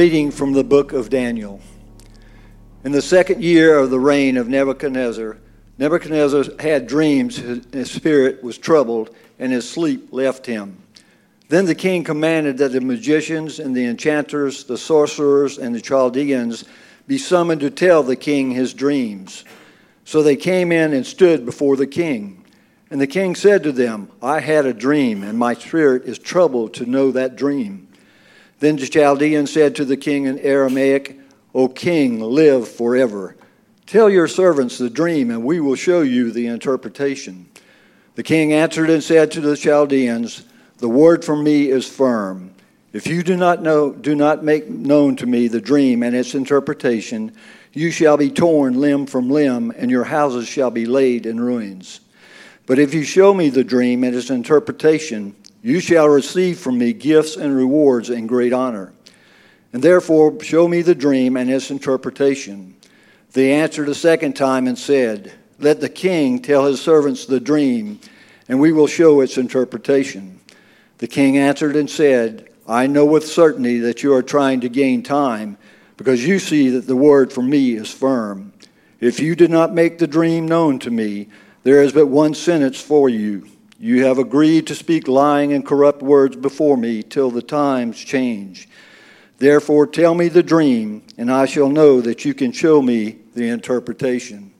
reading from the book of Daniel. In the second year of the reign of Nebuchadnezzar, Nebuchadnezzar had dreams, his spirit was troubled, and his sleep left him. Then the king commanded that the magicians and the enchanters, the sorcerers, and the Chaldeans be summoned to tell the king his dreams. So they came in and stood before the king. And the king said to them, I had a dream, and my spirit is troubled to know that dream. Then the Chaldean said to the king in Aramaic, O king, live forever. Tell your servants the dream, and we will show you the interpretation. The king answered and said to the Chaldeans, The word from me is firm. If you do not know, do not make known to me the dream and its interpretation, you shall be torn limb from limb, and your houses shall be laid in ruins. But if you show me the dream and its interpretation, you shall receive from me gifts and rewards and great honor. And therefore, show me the dream and its interpretation. They answered a second time and said, Let the king tell his servants the dream, and we will show its interpretation. The king answered and said, I know with certainty that you are trying to gain time, because you see that the word from me is firm. If you did not make the dream known to me, there is but one sentence for you you have agreed to speak lying and corrupt words before me till the times change. Therefore, tell me the dream, and I shall know that you can show me the interpretation.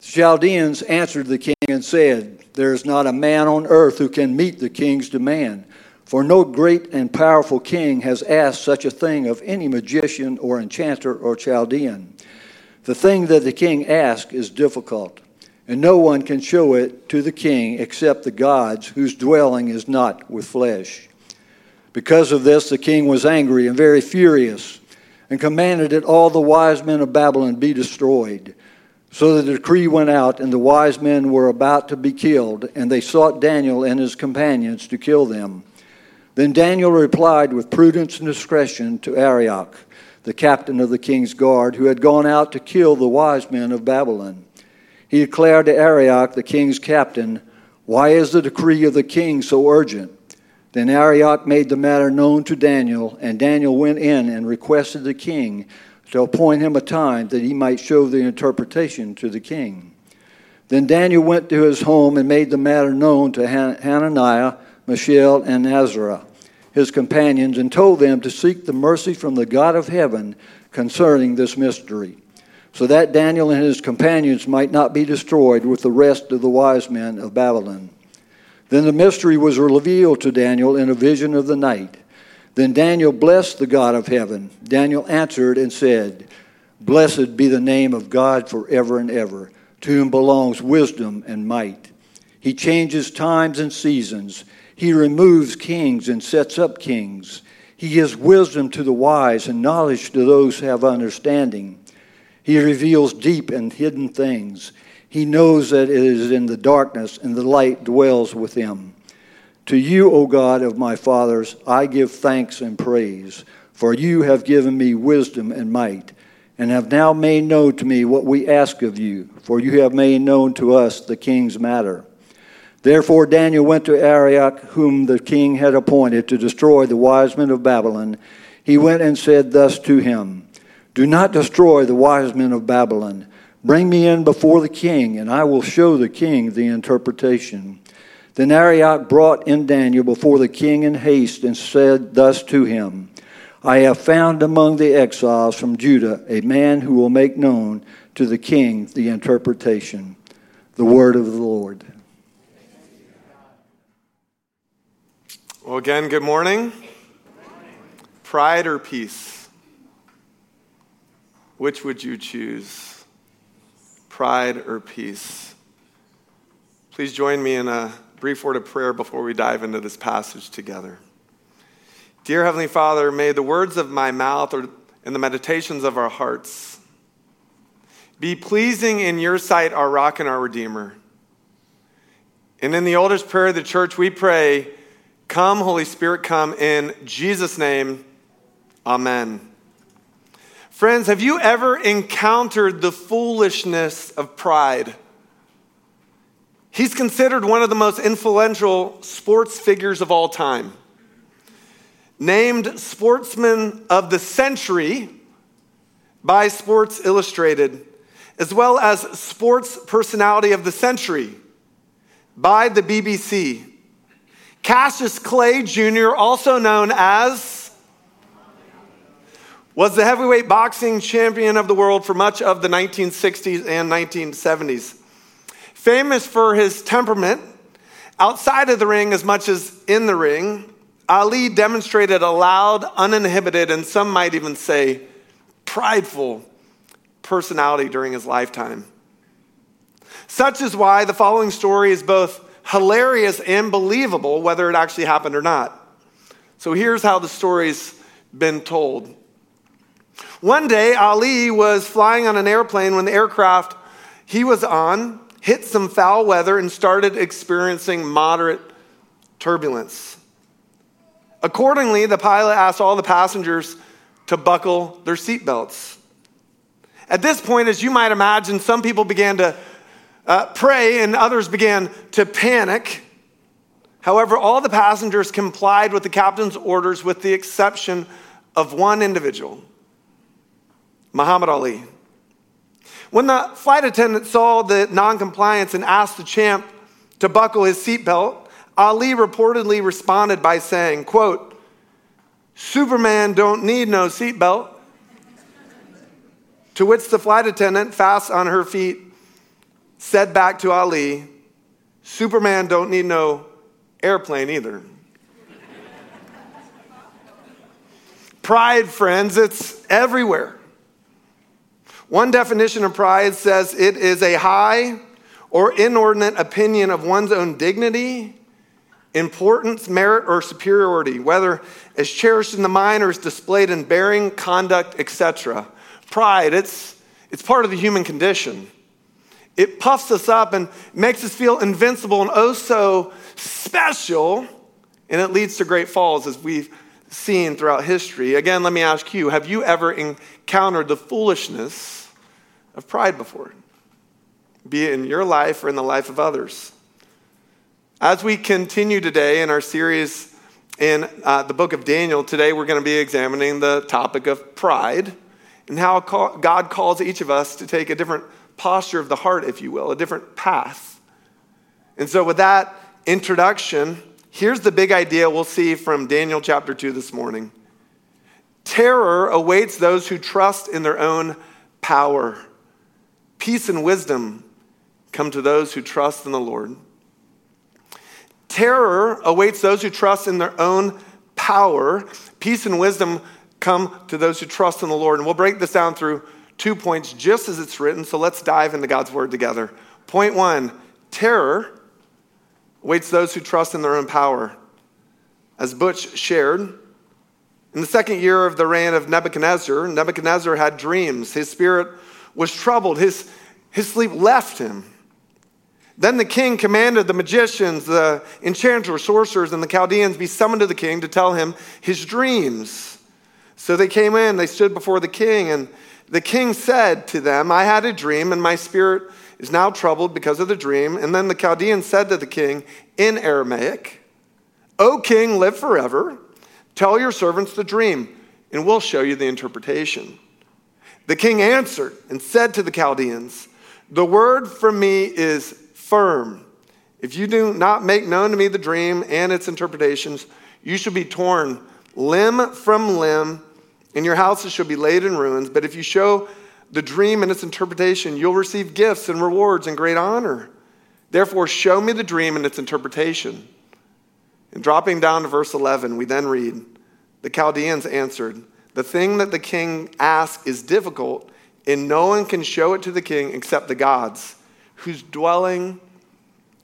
The Chaldeans answered the king and said, There is not a man on earth who can meet the king's demand, for no great and powerful king has asked such a thing of any magician or enchanter or Chaldean. The thing that the king asks is difficult and no one can show it to the king except the gods whose dwelling is not with flesh. Because of this, the king was angry and very furious, and commanded that all the wise men of Babylon be destroyed. So the decree went out, and the wise men were about to be killed, and they sought Daniel and his companions to kill them. Then Daniel replied with prudence and discretion to Arioch, the captain of the king's guard, who had gone out to kill the wise men of Babylon. He declared to Arioch, the king's captain, Why is the decree of the king so urgent? Then Arioch made the matter known to Daniel, and Daniel went in and requested the king to appoint him a time that he might show the interpretation to the king. Then Daniel went to his home and made the matter known to Hananiah, Mishael, and Azariah, his companions, and told them to seek the mercy from the God of heaven concerning this mystery so that Daniel and his companions might not be destroyed with the rest of the wise men of Babylon. Then the mystery was revealed to Daniel in a vision of the night. Then Daniel blessed the God of heaven. Daniel answered and said, Blessed be the name of God forever and ever, to whom belongs wisdom and might. He changes times and seasons. He removes kings and sets up kings. He gives wisdom to the wise and knowledge to those who have understanding. He reveals deep and hidden things. He knows that it is in the darkness, and the light dwells with him. To you, O God of my fathers, I give thanks and praise, for you have given me wisdom and might, and have now made known to me what we ask of you, for you have made known to us the king's matter. Therefore Daniel went to Arioch, whom the king had appointed to destroy the wise men of Babylon. He went and said thus to him, do not destroy the wise men of Babylon. Bring me in before the king, and I will show the king the interpretation. Then Arioch brought in Daniel before the king in haste and said thus to him I have found among the exiles from Judah a man who will make known to the king the interpretation. The word of the Lord. Well, again, good morning. Pride or peace? Which would you choose? Pride or peace? Please join me in a brief word of prayer before we dive into this passage together. Dear Heavenly Father, may the words of my mouth or and the meditations of our hearts be pleasing in your sight, our rock and our redeemer. And in the oldest prayer of the church, we pray, Come, Holy Spirit, come in Jesus' name. Amen. Friends, have you ever encountered the foolishness of pride? He's considered one of the most influential sports figures of all time. named Sportsman of the Century by Sports Illustrated, as well as Sports Personality of the Century by the BBC. Cassius Clay Jr., also known as, was the heavyweight boxing champion of the world for much of the 1960s and 1970s. Famous for his temperament, outside of the ring as much as in the ring, Ali demonstrated a loud, uninhibited, and some might even say prideful personality during his lifetime. Such is why the following story is both hilarious and believable, whether it actually happened or not. So here's how the story's been told. One day, Ali was flying on an airplane when the aircraft he was on hit some foul weather and started experiencing moderate turbulence. Accordingly, the pilot asked all the passengers to buckle their seatbelts. At this point, as you might imagine, some people began to uh, pray and others began to panic. However, all the passengers complied with the captain's orders with the exception of one individual, Muhammad Ali. When the flight attendant saw the noncompliance and asked the champ to buckle his seatbelt, Ali reportedly responded by saying, quote, Superman don't need no seatbelt. to which the flight attendant, fast on her feet, said back to Ali, Superman don't need no airplane either. Pride, friends, it's everywhere. One definition of pride says it is a high or inordinate opinion of one's own dignity, importance, merit, or superiority, whether as cherished in the mind or is displayed in bearing, conduct, etc. Pride, it's, it's part of the human condition. It puffs us up and makes us feel invincible and oh so special, and it leads to great falls as we've seen throughout history. Again, let me ask you have you ever encountered the foolishness of pride before? Be it in your life or in the life of others. As we continue today in our series in uh, the book of Daniel, today we're going to be examining the topic of pride and how God calls each of us to take a different posture of the heart, if you will, a different path. And so, with that introduction, here's the big idea we'll see from Daniel chapter 2 this morning terror awaits those who trust in their own power, peace and wisdom come to those who trust in the Lord. Terror awaits those who trust in their own power. Peace and wisdom come to those who trust in the Lord. And we'll break this down through two points just as it's written. So let's dive into God's word together. Point one terror awaits those who trust in their own power. As Butch shared, in the second year of the reign of Nebuchadnezzar, Nebuchadnezzar had dreams. His spirit was troubled, his, his sleep left him. Then the king commanded the magicians, the enchanters, sorcerers, and the Chaldeans be summoned to the king to tell him his dreams. So they came in, they stood before the king, and the king said to them, I had a dream, and my spirit is now troubled because of the dream. And then the Chaldeans said to the king in Aramaic, O king, live forever. Tell your servants the dream, and we'll show you the interpretation. The king answered and said to the Chaldeans, The word from me is firm. If you do not make known to me the dream and its interpretations, you shall be torn limb from limb, and your houses shall be laid in ruins. But if you show the dream and its interpretation, you'll receive gifts and rewards and great honor. Therefore, show me the dream and its interpretation. And dropping down to verse 11, we then read The Chaldeans answered, The thing that the king asks is difficult, and no one can show it to the king except the gods whose dwelling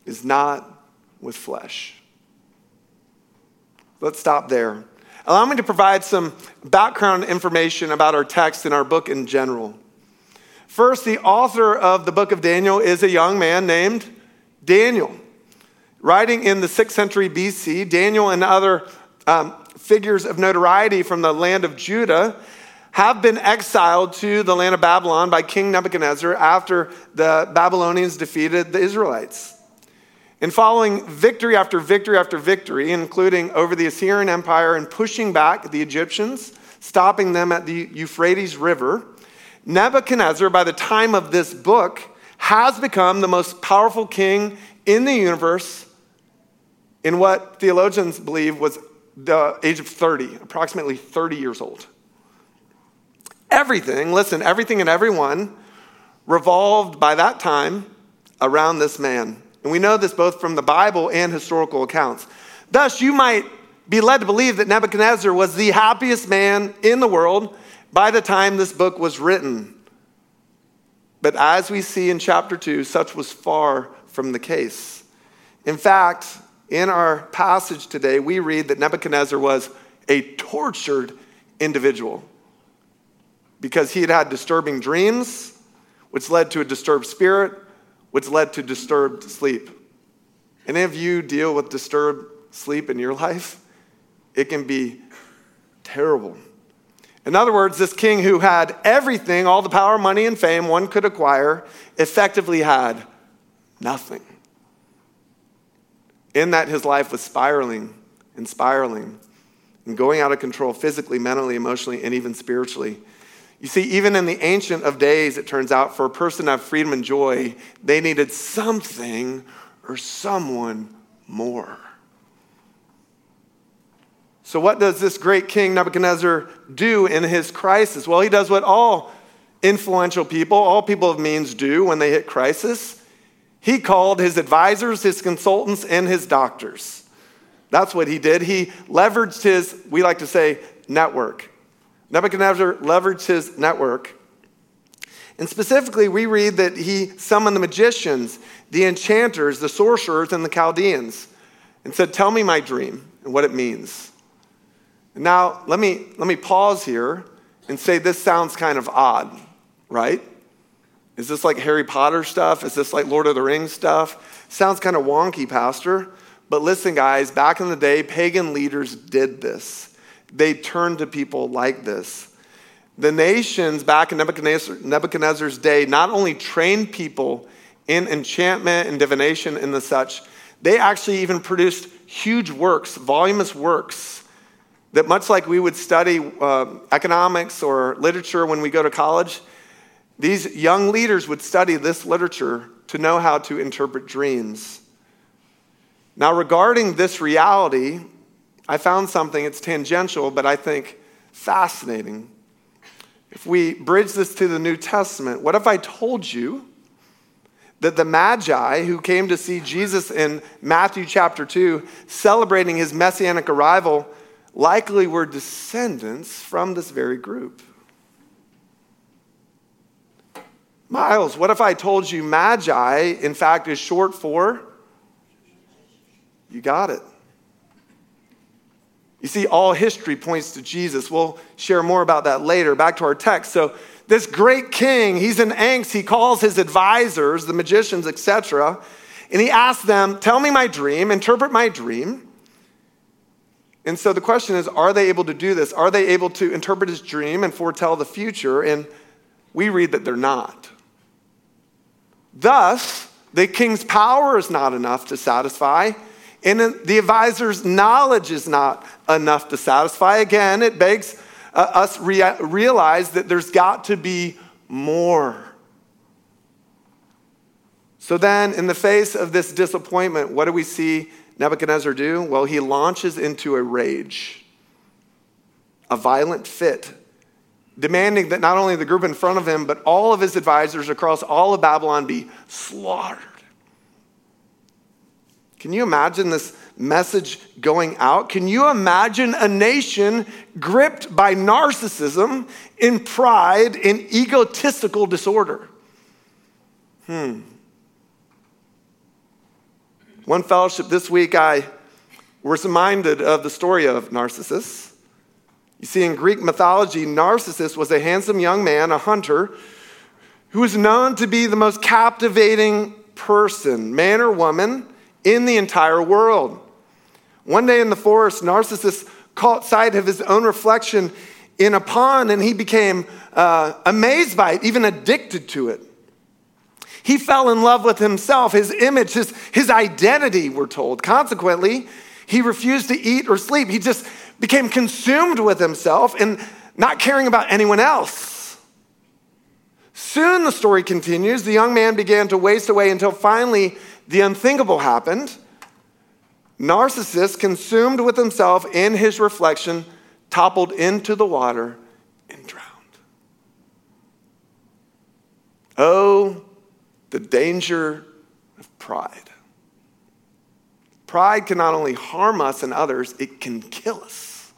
is not with flesh. Let's stop there. Allow me to provide some background information about our text and our book in general. First, the author of the book of Daniel is a young man named Daniel. Writing in the 6th century BC, Daniel and other um, figures of notoriety from the land of Judah have been exiled to the land of Babylon by King Nebuchadnezzar after the Babylonians defeated the Israelites. In following victory after victory after victory, including over the Assyrian Empire and pushing back the Egyptians, stopping them at the Euphrates River, Nebuchadnezzar, by the time of this book, has become the most powerful king in the universe in what theologians believe was the age of 30, approximately 30 years old. Everything, listen, everything and everyone revolved by that time around this man. And we know this both from the Bible and historical accounts. Thus, you might be led to believe that Nebuchadnezzar was the happiest man in the world by the time this book was written. But as we see in chapter 2, such was far from the case. In fact, in our passage today, we read that Nebuchadnezzar was a tortured individual because he had had disturbing dreams, which led to a disturbed spirit, which led to disturbed sleep. Any of you deal with disturbed sleep in your life? It can be terrible. In other words, this king who had everything, all the power, money, and fame one could acquire, effectively had nothing. In that, his life was spiraling and spiraling and going out of control physically, mentally, emotionally, and even spiritually. You see, even in the ancient of days, it turns out for a person to have freedom and joy, they needed something or someone more. So, what does this great king Nebuchadnezzar do in his crisis? Well, he does what all influential people, all people of means do when they hit crisis he called his advisors, his consultants, and his doctors. That's what he did. He leveraged his, we like to say, network. Nebuchadnezzar leveraged his network. And specifically, we read that he summoned the magicians, the enchanters, the sorcerers, and the Chaldeans and said, Tell me my dream and what it means. Now, let me, let me pause here and say this sounds kind of odd, right? Is this like Harry Potter stuff? Is this like Lord of the Rings stuff? Sounds kind of wonky, Pastor. But listen, guys, back in the day, pagan leaders did this. They turned to people like this. The nations back in Nebuchadnezzar, Nebuchadnezzar's day not only trained people in enchantment and divination and the such, they actually even produced huge works, voluminous works, that much like we would study uh, economics or literature when we go to college, these young leaders would study this literature to know how to interpret dreams. Now, regarding this reality, I found something, it's tangential, but I think fascinating. If we bridge this to the New Testament, what if I told you that the Magi who came to see Jesus in Matthew chapter 2, celebrating his messianic arrival, likely were descendants from this very group? Miles, what if I told you magi, in fact, is short for? You got it. You see, all history points to Jesus. We'll share more about that later. Back to our text. So, this great king, he's in angst. He calls his advisors, the magicians, etc., and he asks them, Tell me my dream, interpret my dream. And so the question is, are they able to do this? Are they able to interpret his dream and foretell the future? And we read that they're not. Thus, the king's power is not enough to satisfy, and the advisor's knowledge is not enough to satisfy. Again, it begs uh, us rea- realize that there's got to be more. So then, in the face of this disappointment, what do we see Nebuchadnezzar do? Well, he launches into a rage, a violent fit demanding that not only the group in front of him, but all of his advisors across all of Babylon be slaughtered. Can you imagine this message going out? Can you imagine a nation gripped by narcissism, in pride, in egotistical disorder? Hmm. One fellowship this week, I was reminded of the story of Narcissus. You see, in Greek mythology, Narcissus was a handsome young man, a hunter, who was known to be the most captivating person, man or woman, in the entire world. One day in the forest, Narcissus caught sight of his own reflection in a pond and he became uh, amazed by it, even addicted to it. He fell in love with himself, his image, his, his identity, we're told. Consequently, he refused to eat or sleep. He just became consumed with himself and not caring about anyone else. Soon, the story continues, the young man began to waste away until finally the unthinkable happened. Narcissus, consumed with himself in his reflection, toppled into the water and drowned. Oh, the danger of pride. Pride can not only harm us and others, it can kill us.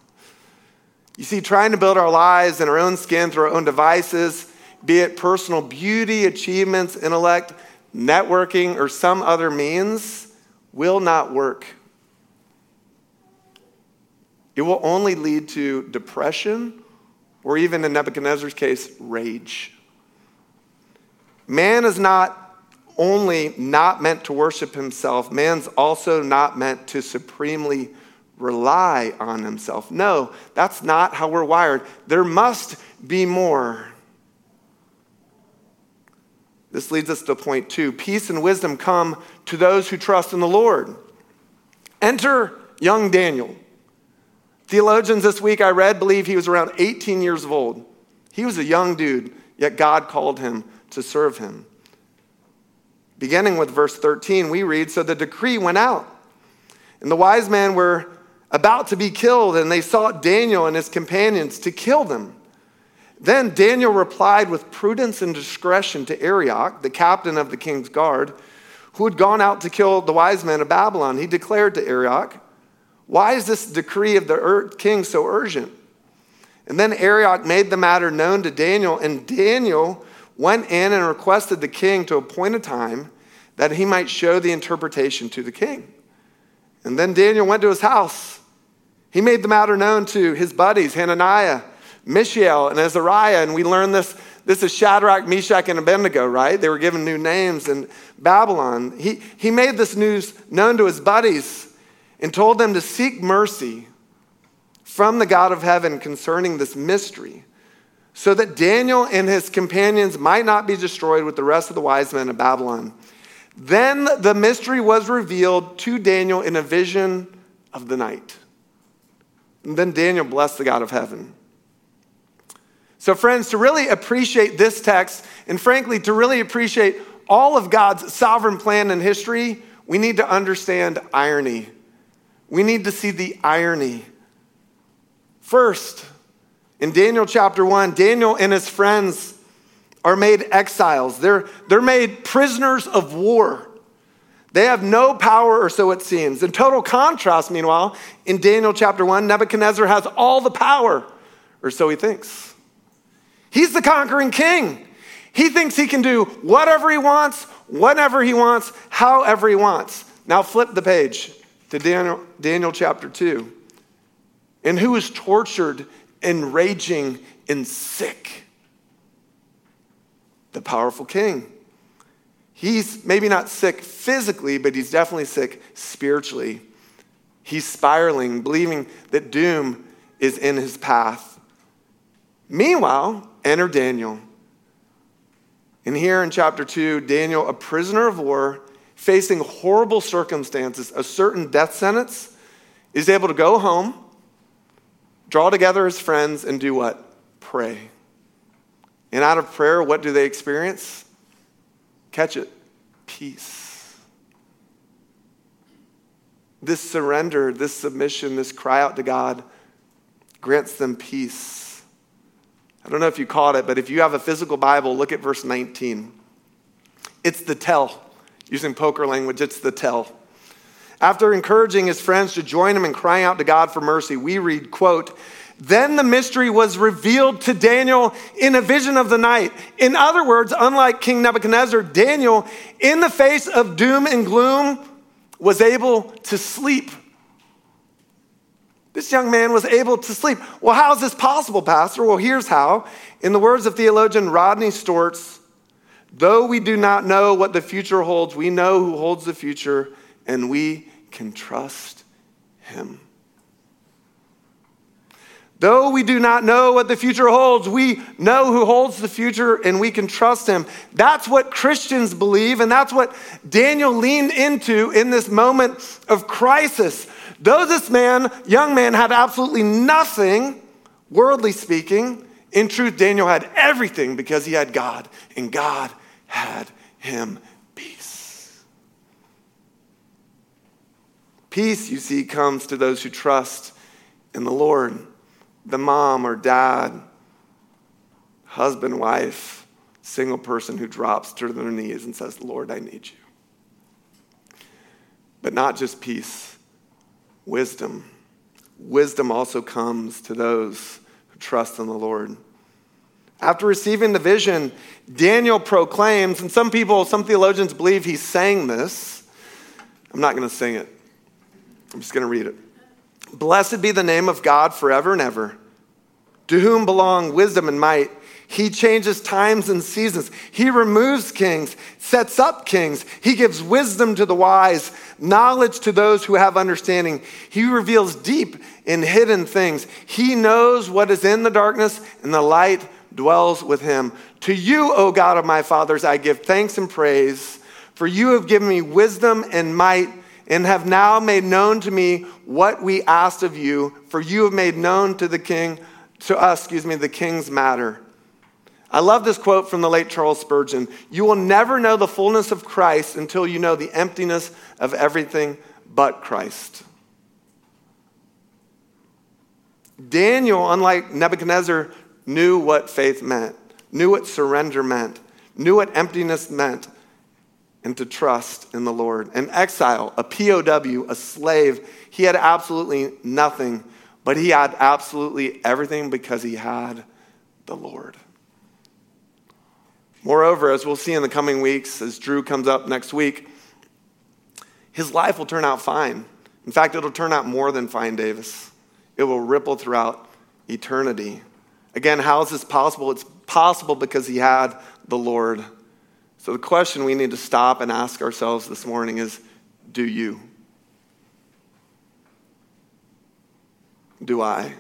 You see, trying to build our lives in our own skin through our own devices, be it personal beauty, achievements, intellect, networking, or some other means, will not work. It will only lead to depression, or even in Nebuchadnezzar's case, rage. Man is not only not meant to worship himself, man's also not meant to supremely rely on himself. No, that's not how we're wired. There must be more. This leads us to point two peace and wisdom come to those who trust in the Lord. Enter young Daniel. Theologians this week I read believe he was around 18 years old. He was a young dude, yet God called him to serve him. Beginning with verse 13, we read So the decree went out, and the wise men were about to be killed, and they sought Daniel and his companions to kill them. Then Daniel replied with prudence and discretion to Arioch, the captain of the king's guard, who had gone out to kill the wise men of Babylon. He declared to Arioch, Why is this decree of the king so urgent? And then Arioch made the matter known to Daniel, and Daniel went in and requested the king to appoint a time that he might show the interpretation to the king. And then Daniel went to his house. He made the matter known to his buddies, Hananiah, Mishael, and Azariah. And we learn this. This is Shadrach, Meshach, and Abednego, right? They were given new names in Babylon. He, he made this news known to his buddies and told them to seek mercy from the God of heaven concerning this mystery so that Daniel and his companions might not be destroyed with the rest of the wise men of Babylon. Then the mystery was revealed to Daniel in a vision of the night. And then Daniel blessed the God of heaven. So, friends, to really appreciate this text, and frankly, to really appreciate all of God's sovereign plan in history, we need to understand irony. We need to see the irony. First, in Daniel chapter 1, Daniel and his friends are made exiles. They're, they're made prisoners of war. They have no power, or so it seems. In total contrast, meanwhile, in Daniel chapter 1, Nebuchadnezzar has all the power, or so he thinks. He's the conquering king. He thinks he can do whatever he wants, whenever he wants, however he wants. Now flip the page to Daniel, Daniel chapter 2. And who is tortured and raging and sick. The powerful king. He's maybe not sick physically, but he's definitely sick spiritually. He's spiraling, believing that doom is in his path. Meanwhile, enter Daniel. And here in chapter 2, Daniel, a prisoner of war, facing horrible circumstances, a certain death sentence, is able to go home draw together his friends and do what? Pray. And out of prayer, what do they experience? Catch it peace. This surrender, this submission, this cry out to God grants them peace. I don't know if you caught it, but if you have a physical Bible, look at verse 19. It's the tell. Using poker language, it's the tell. After encouraging his friends to join him in crying out to God for mercy, we read, quote, then the mystery was revealed to Daniel in a vision of the night. In other words, unlike King Nebuchadnezzar, Daniel, in the face of doom and gloom, was able to sleep. This young man was able to sleep. Well, how is this possible, Pastor? Well, here's how. In the words of theologian Rodney Stortz, though we do not know what the future holds, we know who holds the future and we can trust him. Though we do not know what the future holds, we know who holds the future and we can trust him. That's what Christians believe, and that's what Daniel leaned into in this moment of crisis. Though this man, young man, had absolutely nothing, worldly speaking, in truth, Daniel had everything because he had God, and God had him peace. Peace, you see, comes to those who trust in the Lord the mom or dad, husband, wife, single person who drops to their knees and says, Lord, I need you. But not just peace, wisdom. Wisdom also comes to those who trust in the Lord. After receiving the vision, Daniel proclaims, and some people, some theologians believe he sang this. I'm not going to sing it, I'm just going to read it. Blessed be the name of God forever and ever, to whom belong wisdom and might. He changes times and seasons. He removes kings, sets up kings. He gives wisdom to the wise, knowledge to those who have understanding. He reveals deep and hidden things. He knows what is in the darkness, and the light dwells with him. To you, O God of my fathers, I give thanks and praise, for you have given me wisdom and might and have now made known to me what we asked of you, for you have made known to the king, to us, excuse me, the king's matter. I love this quote from the late Charles Spurgeon. You will never know the fullness of Christ until you know the emptiness of everything but Christ. Daniel, unlike Nebuchadnezzar, knew what faith meant, knew what surrender meant, knew what emptiness meant, and to trust in the Lord. An exile, a POW, a slave, he had absolutely nothing, but he had absolutely everything because he had the Lord. Moreover, as we'll see in the coming weeks, as Drew comes up next week, his life will turn out fine. In fact, it'll turn out more than fine, Davis. It will ripple throughout eternity. Again, how is this possible? It's possible because he had the Lord. So, the question we need to stop and ask ourselves this morning is do you? Do I?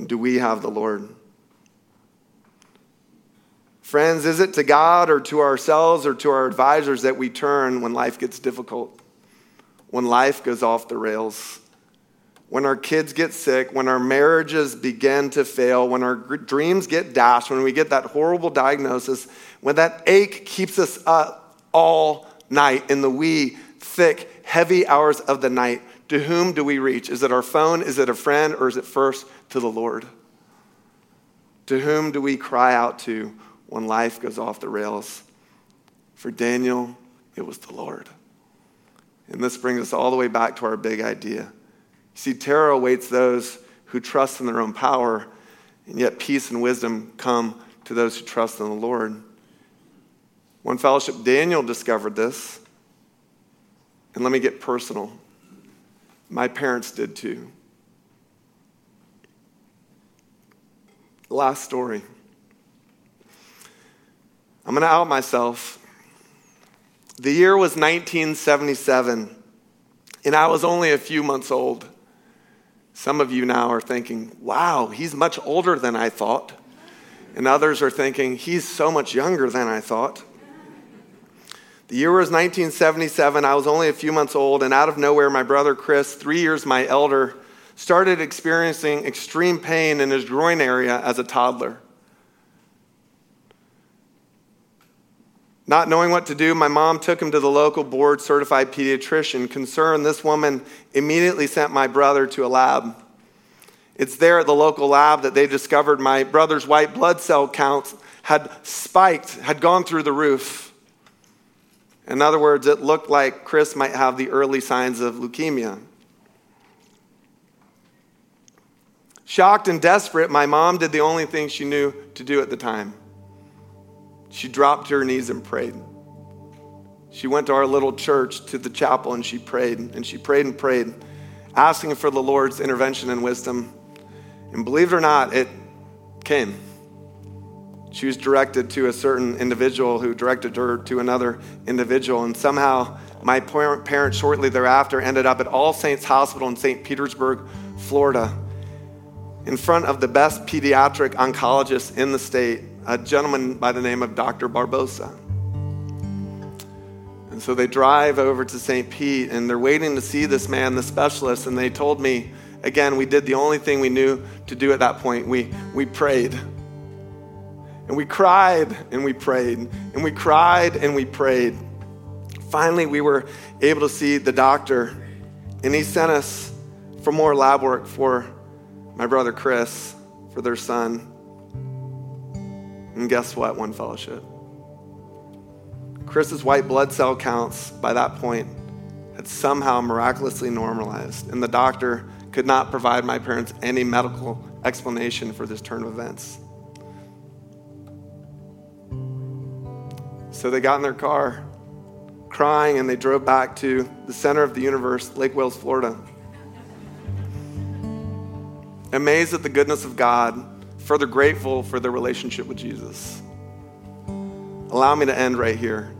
Do we have the Lord? Friends, is it to God or to ourselves or to our advisors that we turn when life gets difficult? When life goes off the rails? When our kids get sick, when our marriages begin to fail, when our dreams get dashed, when we get that horrible diagnosis, when that ache keeps us up all night in the wee, thick, heavy hours of the night, to whom do we reach? Is it our phone? Is it a friend? Or is it first to the Lord? To whom do we cry out to when life goes off the rails? For Daniel, it was the Lord. And this brings us all the way back to our big idea See, terror awaits those who trust in their own power, and yet peace and wisdom come to those who trust in the Lord. One fellowship, Daniel discovered this. And let me get personal. My parents did too. Last story. I'm going to out myself. The year was 1977, and I was only a few months old. Some of you now are thinking, wow, he's much older than I thought. And others are thinking, he's so much younger than I thought. The year was 1977. I was only a few months old, and out of nowhere, my brother Chris, three years my elder, started experiencing extreme pain in his groin area as a toddler. Not knowing what to do, my mom took him to the local board certified pediatrician. Concerned, this woman immediately sent my brother to a lab. It's there at the local lab that they discovered my brother's white blood cell counts had spiked, had gone through the roof. In other words, it looked like Chris might have the early signs of leukemia. Shocked and desperate, my mom did the only thing she knew to do at the time. She dropped to her knees and prayed. She went to our little church, to the chapel, and she prayed. And she prayed and prayed, asking for the Lord's intervention and wisdom. And believe it or not, it came. She was directed to a certain individual who directed her to another individual. And somehow, my parents shortly thereafter ended up at All Saints Hospital in St. Petersburg, Florida. in front of the best pediatric oncologist in the state, a gentleman by the name of Dr. Barbosa. And so they drive over to St. Pete and they're waiting to see this man, the specialist, and they told me, again, we did the only thing we knew to do at that point. We, we prayed. And we cried and we prayed. And we cried and we prayed. Finally, we were able to see the doctor, and he sent us for more lab work for my brother Chris, for their son. And guess what? One fellowship. Chris's white blood cell counts by that point had somehow miraculously normalized, and the doctor could not provide my parents any medical explanation for this turn of events. So they got in their car, crying, and they drove back to the center of the universe, Lake Wales, Florida. Amazed at the goodness of God, further grateful for their relationship with Jesus. Allow me to end right here,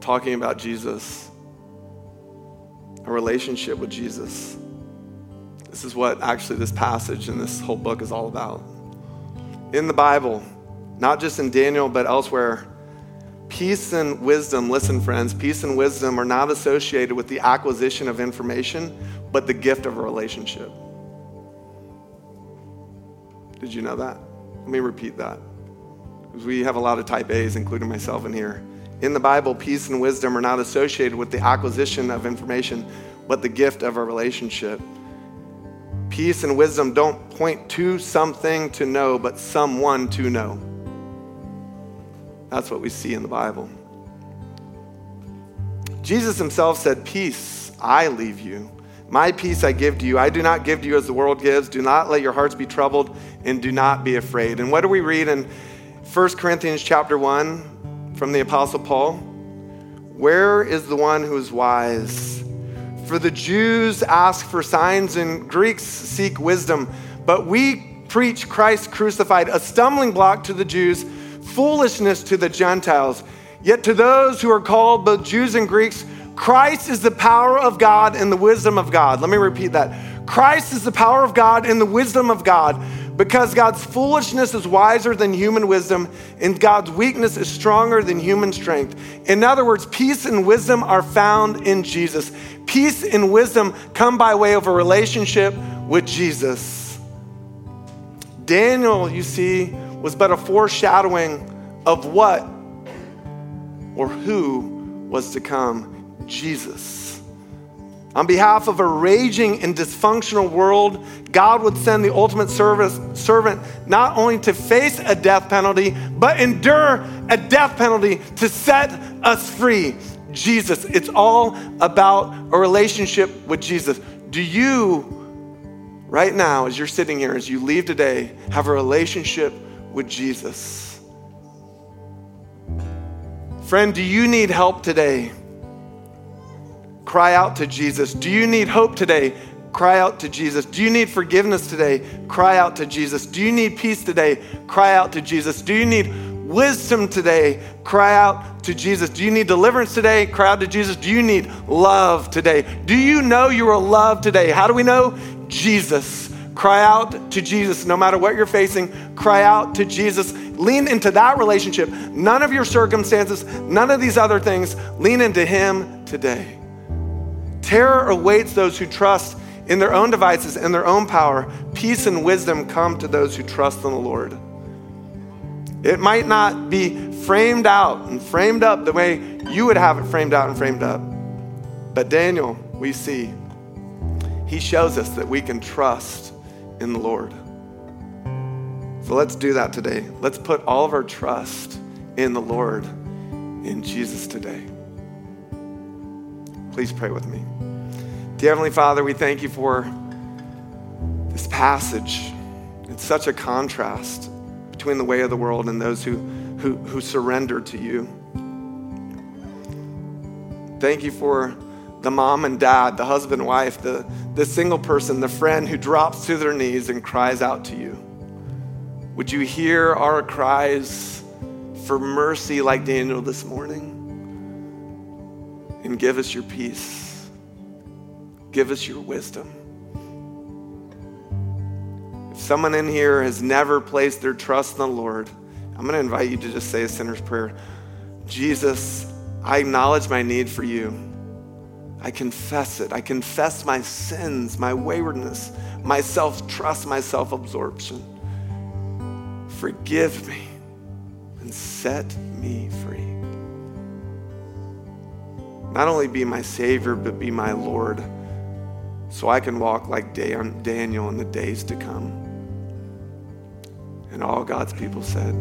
talking about Jesus, a relationship with Jesus. This is what actually this passage and this whole book is all about. In the Bible, not just in Daniel, but elsewhere, peace and wisdom, listen, friends, peace and wisdom are not associated with the acquisition of information, but the gift of a relationship. Did you know that? Let me repeat that. Because we have a lot of type A's, including myself in here. In the Bible, peace and wisdom are not associated with the acquisition of information, but the gift of a relationship. Peace and wisdom don't point to something to know, but someone to know. That's what we see in the Bible. Jesus himself said, Peace I leave you. My peace I give to you. I do not give to you as the world gives. Do not let your hearts be troubled and do not be afraid. And what do we read in 1 Corinthians chapter 1 from the Apostle Paul? Where is the one who is wise? For the Jews ask for signs and Greeks seek wisdom, but we preach Christ crucified, a stumbling block to the Jews, foolishness to the Gentiles. Yet to those who are called, both Jews and Greeks, Christ is the power of God and the wisdom of God. Let me repeat that. Christ is the power of God and the wisdom of God because God's foolishness is wiser than human wisdom and God's weakness is stronger than human strength. In other words, peace and wisdom are found in Jesus. Peace and wisdom come by way of a relationship with Jesus. Daniel, you see, was but a foreshadowing of what or who was to come Jesus. On behalf of a raging and dysfunctional world, God would send the ultimate service, servant not only to face a death penalty, but endure a death penalty to set us free. Jesus. It's all about a relationship with Jesus. Do you, right now, as you're sitting here, as you leave today, have a relationship with Jesus? Friend, do you need help today? Cry out to Jesus. Do you need hope today? Cry out to Jesus. Do you need forgiveness today? Cry out to Jesus. Do you need peace today? Cry out to Jesus. Do you need wisdom today? Cry out to Jesus. Do you need deliverance today? Cry out to Jesus. Do you need love today? Do you know you are loved today? How do we know? Jesus. Cry out to Jesus. No matter what you're facing, cry out to Jesus. Lean into that relationship. None of your circumstances, none of these other things. Lean into Him today. Terror awaits those who trust in their own devices and their own power. Peace and wisdom come to those who trust in the Lord. It might not be framed out and framed up the way you would have it framed out and framed up. But Daniel, we see, he shows us that we can trust in the Lord. So let's do that today. Let's put all of our trust in the Lord, in Jesus today. Please pray with me. Dear Heavenly Father, we thank you for this passage. It's such a contrast between the way of the world and those who, who, who surrender to you. Thank you for the mom and dad, the husband and wife, the, the single person, the friend who drops to their knees and cries out to you. Would you hear our cries for mercy like Daniel this morning? And give us your peace. Give us your wisdom. If someone in here has never placed their trust in the Lord, I'm going to invite you to just say a sinner's prayer. Jesus, I acknowledge my need for you. I confess it. I confess my sins, my waywardness, my self trust, my self absorption. Forgive me and set me free. Not only be my Savior, but be my Lord, so I can walk like Daniel in the days to come. And all God's people said,